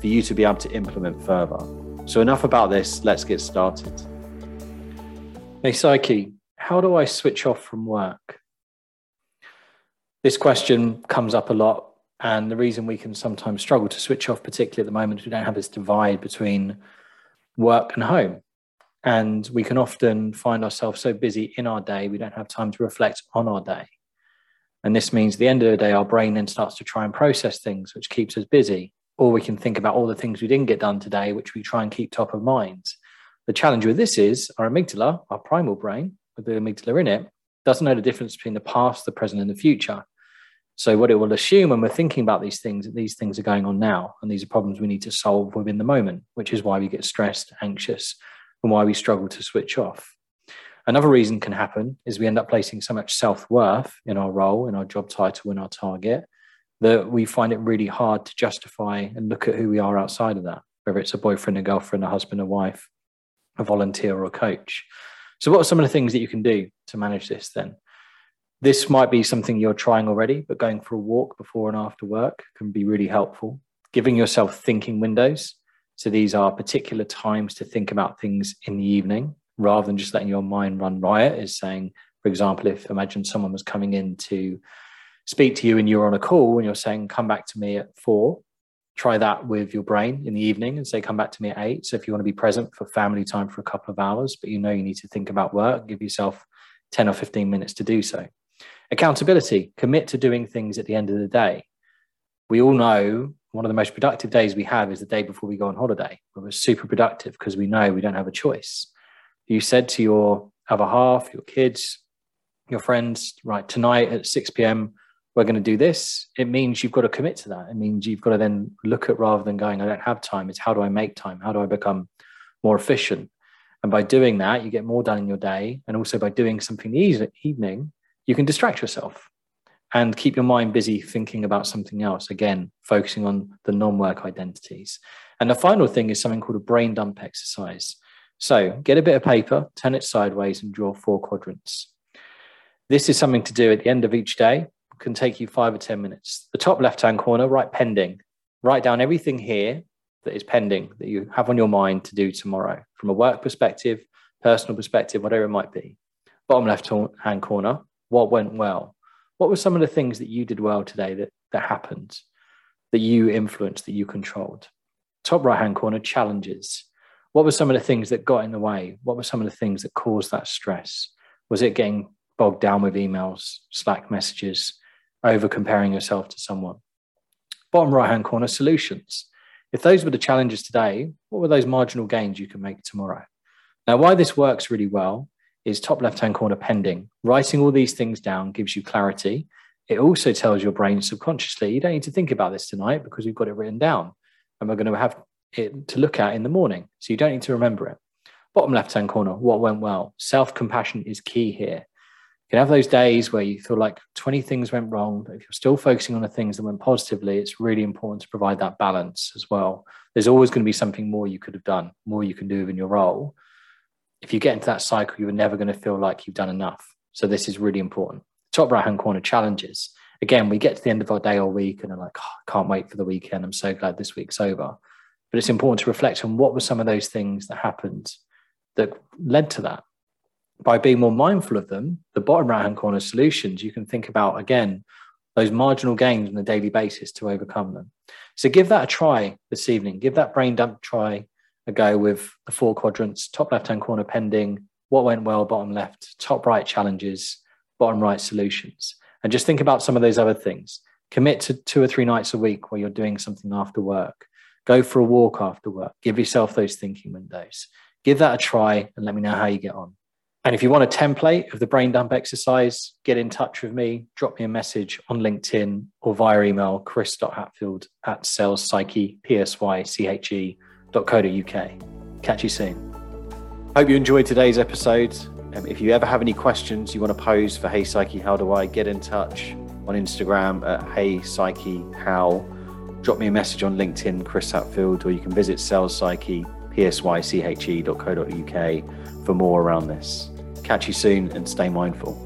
for you to be able to implement further. So, enough about this, let's get started. Hey, Psyche, how do I switch off from work? This question comes up a lot, and the reason we can sometimes struggle to switch off, particularly at the moment, we don't have this divide between work and home. And we can often find ourselves so busy in our day, we don't have time to reflect on our day. And this means at the end of the day, our brain then starts to try and process things, which keeps us busy or we can think about all the things we didn't get done today, which we try and keep top of mind. The challenge with this is our amygdala, our primal brain, with the amygdala in it, doesn't know the difference between the past, the present, and the future. So, what it will assume when we're thinking about these things, that these things are going on now, and these are problems we need to solve within the moment, which is why we get stressed, anxious, and why we struggle to switch off. Another reason can happen is we end up placing so much self worth in our role, in our job title, in our target, that we find it really hard to justify and look at who we are outside of that, whether it's a boyfriend, a girlfriend, a husband, a wife, a volunteer, or a coach. So, what are some of the things that you can do to manage this then? This might be something you're trying already, but going for a walk before and after work can be really helpful. Giving yourself thinking windows. So, these are particular times to think about things in the evening rather than just letting your mind run riot, is saying, for example, if imagine someone was coming in to speak to you and you're on a call and you're saying, come back to me at four, try that with your brain in the evening and say, come back to me at eight. So if you want to be present for family time for a couple of hours, but you know you need to think about work, give yourself 10 or 15 minutes to do so. Accountability, commit to doing things at the end of the day. We all know one of the most productive days we have is the day before we go on holiday. We're super productive because we know we don't have a choice. You said to your other half, your kids, your friends, right, tonight at 6 p.m., we're going to do this, it means you've got to commit to that. It means you've got to then look at rather than going, I don't have time, it's how do I make time? How do I become more efficient? And by doing that, you get more done in your day. And also by doing something the evening, you can distract yourself and keep your mind busy thinking about something else. Again, focusing on the non work identities. And the final thing is something called a brain dump exercise. So get a bit of paper, turn it sideways, and draw four quadrants. This is something to do at the end of each day can take you five or 10 minutes. The top left hand corner, write pending. Write down everything here that is pending that you have on your mind to do tomorrow from a work perspective, personal perspective, whatever it might be. Bottom left hand corner, what went well? What were some of the things that you did well today that, that happened, that you influenced, that you controlled? Top right hand corner, challenges. What were some of the things that got in the way? What were some of the things that caused that stress? Was it getting bogged down with emails, Slack messages? Over comparing yourself to someone. Bottom right hand corner, solutions. If those were the challenges today, what were those marginal gains you can make tomorrow? Now, why this works really well is top left hand corner pending. Writing all these things down gives you clarity. It also tells your brain subconsciously, you don't need to think about this tonight because we've got it written down and we're going to have it to look at in the morning. So you don't need to remember it. Bottom left hand corner, what went well? Self compassion is key here. You can have those days where you feel like 20 things went wrong, but if you're still focusing on the things that went positively, it's really important to provide that balance as well. There's always going to be something more you could have done, more you can do in your role. If you get into that cycle, you're never going to feel like you've done enough. So this is really important. Top right hand corner challenges. Again, we get to the end of our day or week and are like, oh, I can't wait for the weekend. I'm so glad this week's over. But it's important to reflect on what were some of those things that happened that led to that by being more mindful of them, the bottom right hand corner solutions, you can think about again those marginal gains on a daily basis to overcome them. So give that a try this evening. Give that brain dump try a go with the four quadrants top left hand corner pending, what went well, bottom left, top right challenges, bottom right solutions. And just think about some of those other things. Commit to two or three nights a week where you're doing something after work. Go for a walk after work. Give yourself those thinking windows. Give that a try and let me know how you get on. And if you want a template of the brain dump exercise, get in touch with me, drop me a message on LinkedIn or via email, chris.hatfield at salespsyche, P-S-Y-C-H-E Catch you soon. Hope you enjoyed today's episode. Um, if you ever have any questions you want to pose for Hey Psyche, how do I get in touch on Instagram at Hey Psyche How? Drop me a message on LinkedIn, Chris Hatfield, or you can visit Sales for more around this. Catch you soon and stay mindful.